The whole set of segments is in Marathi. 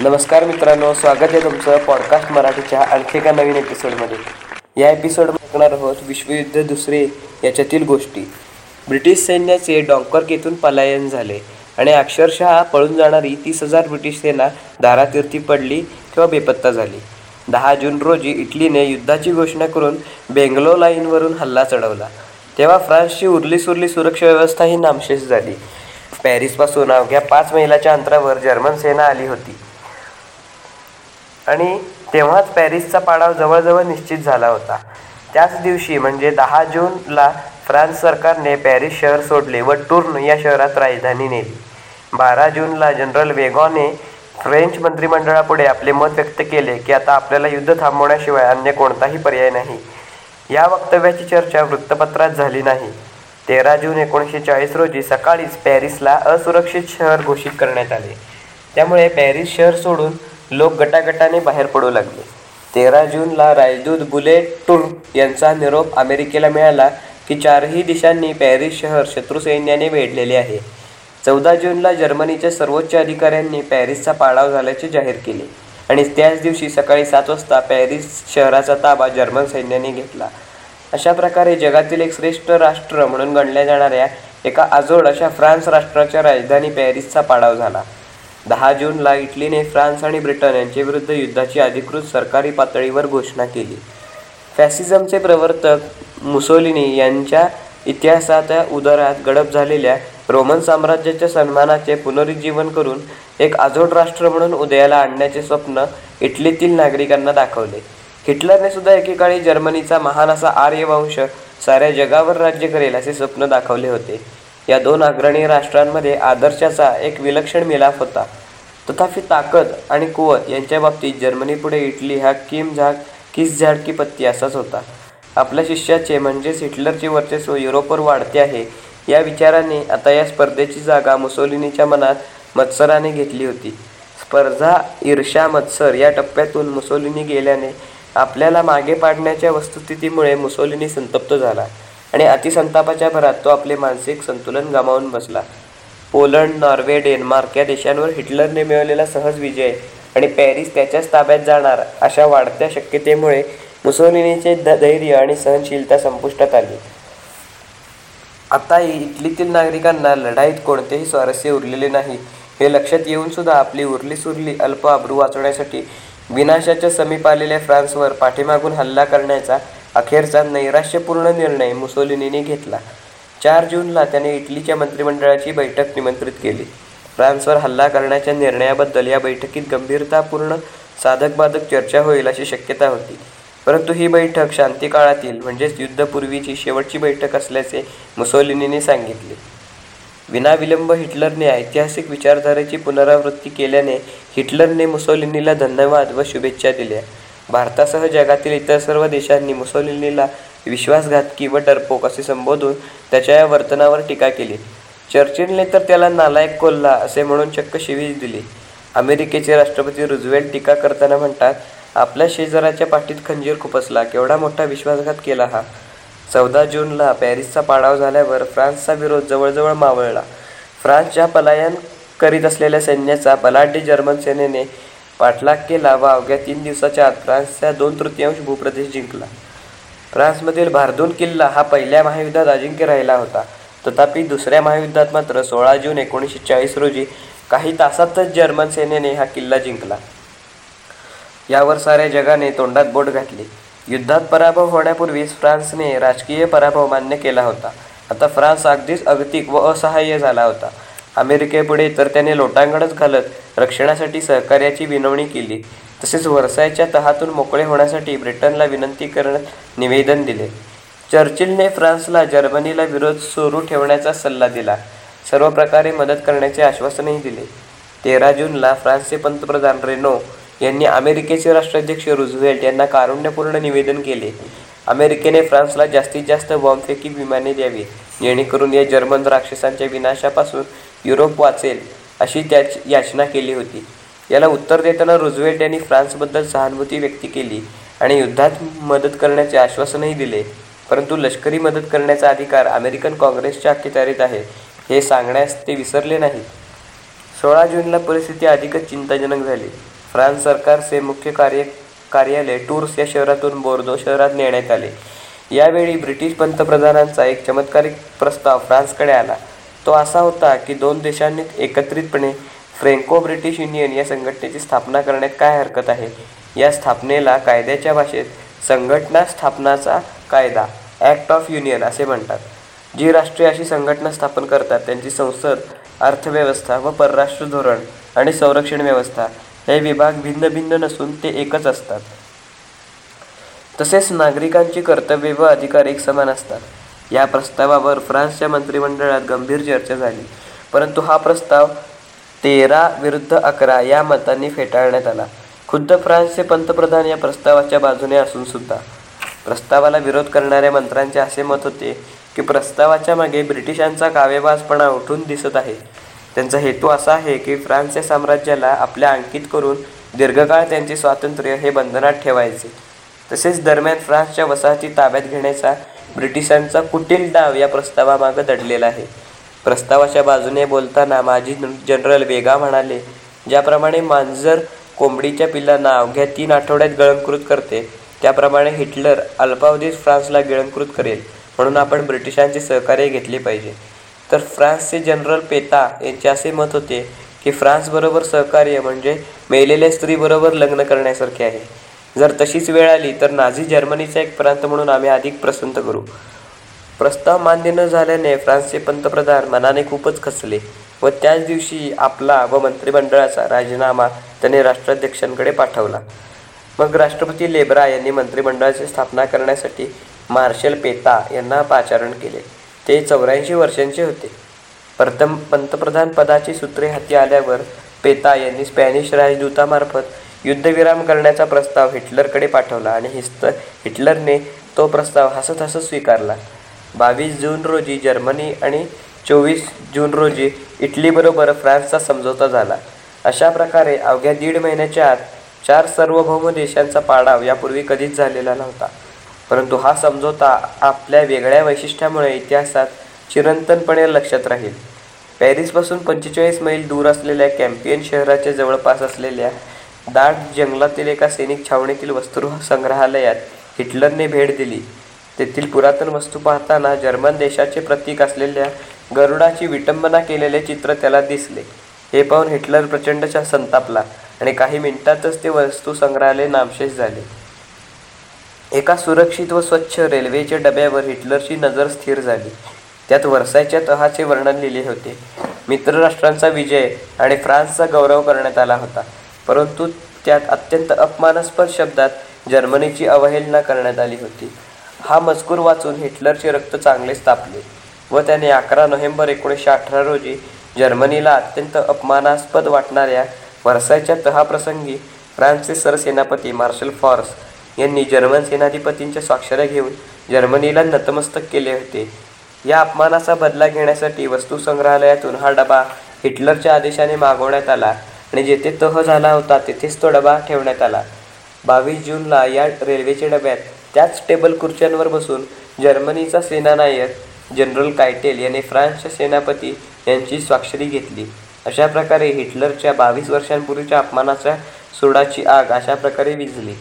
नमस्कार मित्रांनो स्वागत आहे तुमचं पॉडकास्ट मराठीच्या आणखी एका नवीन एपिसोडमध्ये या एपिसोडमध्ये ऐकणार आहोत विश्वयुद्ध दुसरे याच्यातील गोष्टी. ब्रिटिश सैन्याचे डॉन्कर्क पलायन झाले आणि अक्षरशः पळून जाणारी तीस हजार ब्रिटिश सेना दारातीर्थी पडली किंवा बेपत्ता झाली. दहा जून रोजी इटलीने युद्धाची घोषणा करून बेंगलो लाईनवरून हल्ला चढवला. तेव्हा फ्रान्सची उरली सुरली सुरक्षा व्यवस्था ही नामशेष झाली. पॅरिसपासून अवघ्या पाच मैलाच्या अंतरावर जर्मन सेना आली होती. आणि तेव्हाच पॅरिसचा पाडाव जवळजवळ निश्चित झाला होता. त्याच दिवशी म्हणजे दहा जूनला फ्रान्स सरकारने पॅरिस शहर सोडले व टूर्न या शहरात राजधानी नेली. बारा जूनला जनरल वेगॉने फ्रेंच मंत्रिमंडळापुढे आपले मत व्यक्त केले की आता आपल्याला युद्ध थांबवण्याशिवाय अन्य कोणताही पर्याय नाही. या वक्तव्याची चर्चा वृत्तपत्रात झाली नाही. तेरा जून एकोणीसशे चाळीस रोजी सकाळीच पॅरिसला असुरक्षित शहर घोषित करण्यात आले. त्यामुळे पॅरिस शहर सोडून लोक गटागटाने बाहेर पडू लागले. तेरा जूनला राजदूत बुलेट टूर यांचा निरोप अमेरिकेला मिळाला की चारही दिशांनी पॅरिस शहर शत्रू सैन्याने वेढलेले आहे. चौदा जूनला जर्मनीच्या सर्वोच्च अधिकाऱ्यांनी पॅरिसचा पाडाव झाल्याचे जाहीर केले आणि त्याच दिवशी सकाळी सात वाजता पॅरिस शहराचा ताबा जर्मन सैन्याने घेतला. अशा प्रकारे जगातील एक श्रेष्ठ राष्ट्र म्हणून गणल्या जाणाऱ्या एका आजोड अशा फ्रान्स राष्ट्राच्या राजधानी पॅरिसचा पाडाव झाला. दहा जूनला इटलीने फ्रान्स आणि ब्रिटन यांच्याविरुद्ध युद्धाची अधिकृत सरकारी पातळीवर घोषणा केली. फॅसिझमचे प्रवर्तक मुसोलिनी यांच्या इतिहासाच्या उदरात गडप झालेल्या रोमन साम्राज्याच्या सन्मानाचे पुनरुज्जीवन करून एक आजोड राष्ट्र म्हणून उदयाला आणण्याचे स्वप्न इटलीतील नागरिकांना दाखवले. हिटलरने सुद्धा एकेकाळी जर्मनीचा महान असा आर्यवंश साऱ्या जगावर राज्य करेल असे स्वप्न दाखवले होते. या दोन अग्रणी राष्ट्रांमध्ये आदर्शाचा एक विलक्षण मिलाफ होता. तथापि ताकद आणि कुवत यांच्या बाबतीत जर्मनीपुढे इटली हा किम झाक किस झाड की पत्ती असाच होता. आपल्या शिष्याचे म्हणजेच हिटलरचे वर्चस्व युरोपवर वाढते आहे या विचाराने आता या स्पर्धेची जागा मुसोलिनीच्या मनात मत्सराने घेतली होती. स्पर्धा ईर्षा मत्सर या टप्प्यातून मुसोलिनी गेल्याने आपल्याला मागे पाडण्याच्या वस्तुस्थितीमुळे मुसोलिनी संतप्त झाला. आणि अतिसंतापाच्या भरात तो आपले मानसिक संतुलन गमावून बसला. पोलंड नॉर्वे डेन्मार्क या देशांवर हिटलरने मिळवलेला सहज विजय आणि पॅरिस त्याच्याच ताब्यात जाणार अशा वाढत्या शक्यतेमुळे मुसोलिनीचे धैर्य आणि सहनशीलता संपुष्टात आली. आता इटलीतील नागरिकांना लढाईत कोणतेही स्वारस्य उरलेले नाही. हे लक्षात येऊन सुद्धा आपली उरली सुरली अल्प आबरू वाचवण्यासाठी विनाशाच्या समीप आलेल्या फ्रान्सवर पाठीमागून हल्ला करण्याचा अखेरचा नैराश्यपूर्ण निर्णय मुसोलिनीने घेतला. चार जूनला त्याने इटलीच्या मंत्रिमंडळाची बैठक निमंत्रित केली. फ्रान्सवर हल्ला करण्याच्या निर्णयाबद्दल या बैठकीत गंभीरतापूर्ण साधकबाधक चर्चा होईल अशी शक्यता होती. परंतु ही बैठक शांती काळातील म्हणजेच युद्धपूर्वीची शेवटची बैठक असल्याचे मुसोलिनीने सांगितले. विनाविलंब हिटलरने ऐतिहासिक विचारधारेची पुनरावृत्ती केल्याने हिटलरने मुसोलिनीला धन्यवाद व शुभेच्छा दिल्या. भारतासह जगातील इतर सर्व देशांनी मुसोलिनीला विश्वासघातकी व डरपोक असे संबोधून त्याच्या या वर्तनावर टीका केली. चर्चिलने तर त्याला नालायक कोल्हा असे म्हणून चक्क शिवीज दिली. अमेरिकेचे राष्ट्रपती रुझवेल टीका करताना म्हणतात आपल्या शेजाराच्या पाठीत खंजीर खुपसला केवढा मोठा विश्वासघात केला हा. चौदा जूनला पॅरिसचा पाडाव झाल्यावर फ्रान्सचा विरोध जवळजवळ मावळला. फ्रान्सच्या पलायन करीत असलेल्या सैन्याचा बलाढ्य जर्मन सेनेने पाठलाग केला व अवघ्या तीन दिवसाच्या आत फ्रान्सचा दोन तृतीयांश भूप्रदेश जिंकला. फ्रान्समधील भारदून किल्ला हा पहिल्या महायुद्धात अजिंक्य राहिला होता. तथापि दुसऱ्या महायुद्धात मात्र सोळा जून एकोणीसशे चाळीस रोजी काही तासातच जर्मन सेनेने हा किल्ला जिंकला. यावर साऱ्या जगाने तोंडात बोट घातली. युद्धात पराभव होण्यापूर्वीच फ्रान्सने राजकीय पराभव मान्य केला होता. आता फ्रान्स अगदीच अगतिक व असहाय्य झाला होता. अमेरिकेपुढे तर त्याने लोटांगणच घालत रक्षणासाठी सहकार्याची विनवणी केली. तसेच वर्सायच्या तहातून मोकळे होण्यासाठी ब्रिटनला विनंती करण्यात निवेदन दिले. चर्चिलने फ्रान्सला जर्मनीला विरोध सुरू ठेवण्याचा सल्ला दिला. सर्व प्रकारे मदत करण्याचे आश्वासनही दिले. तेरा जूनला फ्रान्सचे पंतप्रधान रेनो यांनी अमेरिकेचे राष्ट्राध्यक्ष रुझवेल्ट यांना कारुण्यपूर्ण निवेदन केले. अमेरिकेने फ्रान्सला जास्तीत जास्त बॉम्बफेकी विमाने द्यावी जेणेकरून या जर्मन राक्षसांच्या विनाशापासून युरोप वाचेल. अशी त्याची याचना केली होती याला उत्तर देताना रुझवेल्ट यांनी फ्रान्सबद्दल सहानुभूती व्यक्त केली आणि युद्धात मदत करण्याचे आश्वासनही दिले परंतु लष्करी मदत करण्याचा अधिकार अमेरिकन काँग्रेसच्या अखत्यारीत आहे हे सांगण्यास ते विसरले नाहीत सोळा जूनला परिस्थिती अधिकच चिंताजनक झाली. फ्रान्स सरकारचे मुख्य कार्य कार्यालय टूर्स या शहरातून बोर्दो शहरात नेण्यात आले. यावेळी ब्रिटिश पंतप्रधानांचा एक चमत्कारिक प्रस्ताव फ्रान्सकडे आला. तो असा होता की दोन देशांनी एकत्रितपणे फ्रेंको ब्रिटिश युनियन या संघटनेची स्थापना करण्यात काय हरकत आहे? या स्थापनेला कायद्याच्या भाषेत 'संघटना स्थापनाचा कायदा' ॲक्ट ऑफ युनियन असे म्हणतात. जी राष्ट्रीय अशी संघटना स्थापन करतात त्यांची संसद, अर्थव्यवस्था व परराष्ट्र धोरण आणि संरक्षण व्यवस्था हे विभाग भिन्न भिन्न नसून ते एकच असतात. तसेच नागरिकांची कर्तव्ये व अधिकार एकसमान असतात. या प्रस्तावावर फ्रान्सच्या मंत्रिमंडळात गंभीर चर्चा झाली. परंतु हा प्रस्ताव तेरा विरुद्ध अकरा या मतांनी फेटाळण्यात आला. खुद्द फ्रान्सचे पंतप्रधान या प्रस्तावाच्या बाजूने असून सुद्धा प्रस्तावाला विरोध करणाऱ्या मंत्र्यांचे असे मत होते की प्रस्तावाच्या मागे ब्रिटिशांचा कावेबाजपणा उठून दिसत आहे. त्यांचा हेतू असा आहे की फ्रान्सच्या साम्राज्याला आपल्या अंकित करून दीर्घकाळ त्यांचे स्वातंत्र्य हे बंधनात ठेवायचे. तसेच दरम्यान फ्रान्सच्या वसाहती ताब्यात घेण्याचा ब्रिटिशांचा कुटील डाव या प्रस्तावामागे दडलेला आहे. प्रस्तावाच्या बाजूने बोलताना माजी जनरल वेगा म्हणाले, ज्याप्रमाणे मांजर कोंबडीच्या पिल्लांना अवघ्या तीन आठवड्यात गिळंकृत करते त्याप्रमाणे हिटलर अल्पावधीत फ्रान्सला गिळंकृत करेल म्हणून आपण ब्रिटिशांचे सहकार्य घेतले पाहिजे. तर फ्रान्सचे जनरल पेता यांचे असे मत होते की फ्रान्सबरोबर सहकार्य म्हणजे मेलेल्या स्त्रीबरोबर लग्न करण्यासारखे आहे. जर तशीच वेळ आली तर नाझी जर्मनीचा एक प्रांत म्हणून आम्ही अधिक प्रसंत करू. प्रस्ताव मान्य न झाल्याने फ्रान्सचे पंतप्रधान मनाने खूपच खचले व त्याच दिवशी आपला व मंत्रिमंडळाचा राजीनामा त्यांनी राष्ट्राध्यक्षांकडे पाठवला. मग राष्ट्रपती लेब्रा यांनी मंत्रिमंडळाची स्थापना करण्यासाठी मार्शल पेता यांना पाचारण केले. ते चौऱ्याऐंशी वर्षांचे होते. प्रथम पंतप्रधानपदाची सूत्रे हाती आल्यावर पेता यांनी स्पॅनिश राजदूतामार्फत युद्धविराम करण्याचा प्रस्ताव हिटलरकडे पाठवला आणि हिस्त हिटलरने तो प्रस्ताव हसत हसत स्वीकारला. बावीस जून रोजी जर्मनी आणि चोवीस जून रोजी इटलीबरोबर फ्रान्सचा समझोता झाला. अशा प्रकारे अवघ्या दीड महिन्याच्या आत चार सार्वभौम देशांचा पाडाव यापूर्वी कधीच झालेला नव्हता. परंतु हा समझोता आपल्या वेगळ्या वैशिष्ट्यामुळे इतिहासात चिरंतनपणे लक्षात राहील. पॅरिसपासून पंचेचाळीस मैल दूर असलेल्या कॅम्पियन शहराच्या जवळपास असलेल्या दाट जंगलातील एका सैनिक छावणीतील वस्तुसंग्रहालयात हिटलरने भेट दिली. तेथील पुरातन वस्तू पाहताना जर्मन देशाचे प्रतीक असलेल्या गरुडाची विटंबना केलेले चित्र त्याला दिसले. हे पाहून हिटलर प्रचंडच्या संतापला आणि काही मिनिटातच ते वस्तुसंग्रहालय नामशेष झाले. एका सुरक्षित व स्वच्छ रेल्वेच्या डब्यावर हिटलरची नजर स्थिर झाली. त्यात वर्सायच्या तहाचे वर्णन लिहिले होते. मित्रराष्ट्रांचा विजय आणि फ्रान्सचा गौरव करण्यात आला होता. परंतु त्यात अत्यंत अपमानास्पद शब्दात जर्मनीची अवहेलना करण्यात आली होती. हा मजकूर वाचून हिटलरचे रक्त चांगलेच तापले व त्याने अकरा नोव्हेंबर एकोणीसशे अठरा रोजी जर्मनीला अत्यंत अपमानास्पद वाटणाऱ्या वर्सायच्या तहाप्रसंगी फ्रान्सचे सरसेनापती मार्शल फॉर्स यांनी जर्मन सेनाधिपतींच्या स्वाक्षऱ्या घेऊन जर्मनीला नतमस्तक केले होते. या अपमानाचा बदला घेण्यासाठी वस्तुसंग्रहालयातून हा डबा हिटलरच्या आदेशाने मागवण्यात आला आणि जेथे तह झाला होता तेथेच तो डबा ठेवण्यात आला. बावीस जूनला या रेल्वेच्या डब्यात त्याच टेबल-खुर्च्यांवर बसून जर्मनीचा सेनानायक जनरल कायटेल याने फ्रान्सच्या सेनापती यांची स्वाक्षरी घेतली. अशा प्रकारे हिटलरच्या बावीस वर्षांपूर्वीच्या अपमानाच्या सोडाची आग अशा प्रकारे विझली.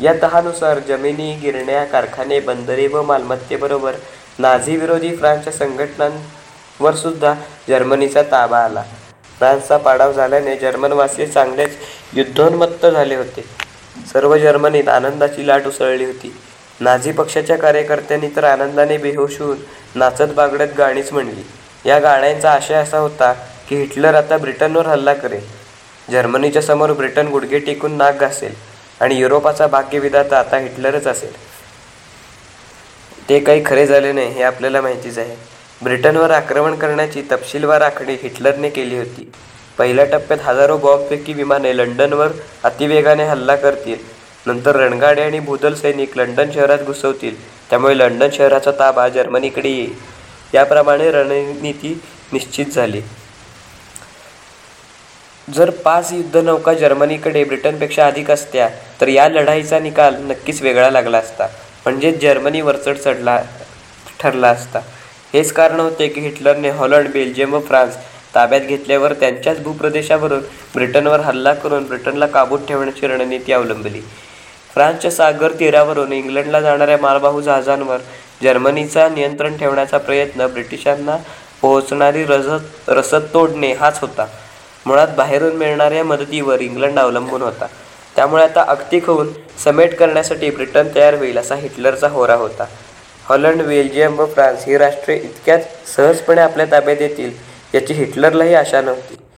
या तहानुसार जमिनी, गिरण्या, कारखाने, बंदरे व मालमत्तेबरोबर नाझीविरोधी फ्रान्सच्या फ्रान्सच्या संघटनांवरसुद्धा जर्मनीचा ताबा आला. फ्रान्सचा पाडाव झाल्याने जर्मनवासी चांगलेच युद्धोन्मत्त झाले होते. सर्व जर्मनीत आनंदाची लाट उसळली होती. नाझी पक्षाच्या कार्यकर्त्यांनी तर आनंदाने बेहोश होऊन नाचत-बागडत गाणीच म्हणली. या गाण्यांचा आशय असा होता की हिटलर आता ब्रिटनवर हल्ला करेल, जर्मनीच्या समोर ब्रिटन गुडघे टेकून नाक घासेल आणि युरोपाचा भाग्यविधाता आता हिटलरच असेल. ते काही खरे झाले नाही हे आपल्याला माहितीच आहे. ब्रिटनवर आक्रमण करण्याची तपशीलवार आखणी हिटलरने केली होती. पहिल्या टप्प्यात हजारो बॉम्बफेकी विमाने लंडनवर अतिवेगाने हल्ला करतील. नंतर रणगाडे आणि भूदल सैनिक लंडन शहरात घुसवतील त्यामुळे लंडन शहराचा ताबा जर्मनीकडे येईल. याप्रमाणे रणनीती निश्चित झाली. जर पाच युद्धनौका जर्मनीकडे ब्रिटनपेक्षा अधिक असत्या तर या लढाईचा निकाल नक्कीच वेगळा लागला असता. म्हणजेच जर्मनी वरचढ ठरला असता. हेच कारण होते की हिटलरने हॉलंड, बेल्जियम व फ्रान्स ताब्यात घेतल्यावर त्यांच्याच भूप्रदेशावरून ब्रिटनवर हल्ला करून ब्रिटनला काबूत ठेवण्याची रणनीती अवलंबली. फ्रान्सच्या सागर तीरावरून इंग्लंडला जाणाऱ्या मालवाहू जहाजांवर जर्मनीचा नियंत्रण ठेवण्याचा प्रयत्न, ब्रिटिशांना पोहोचणारी रसद तोडणे हाच होता. मुळात बाहेरून मिळणाऱ्या मदतीवर इंग्लंड अवलंबून होता. त्यामुळे आता अगतिक होऊन समेट करण्यासाठी ब्रिटन तयार होईल असा हिटलरचा होरा होता. हॉलंड, बेल्जियम व फ्रान्स ही राष्ट्रे इतक्याच सहजपणे आपल्या ताब्यात येतील याची हिटलरलाही आशा नव्हती.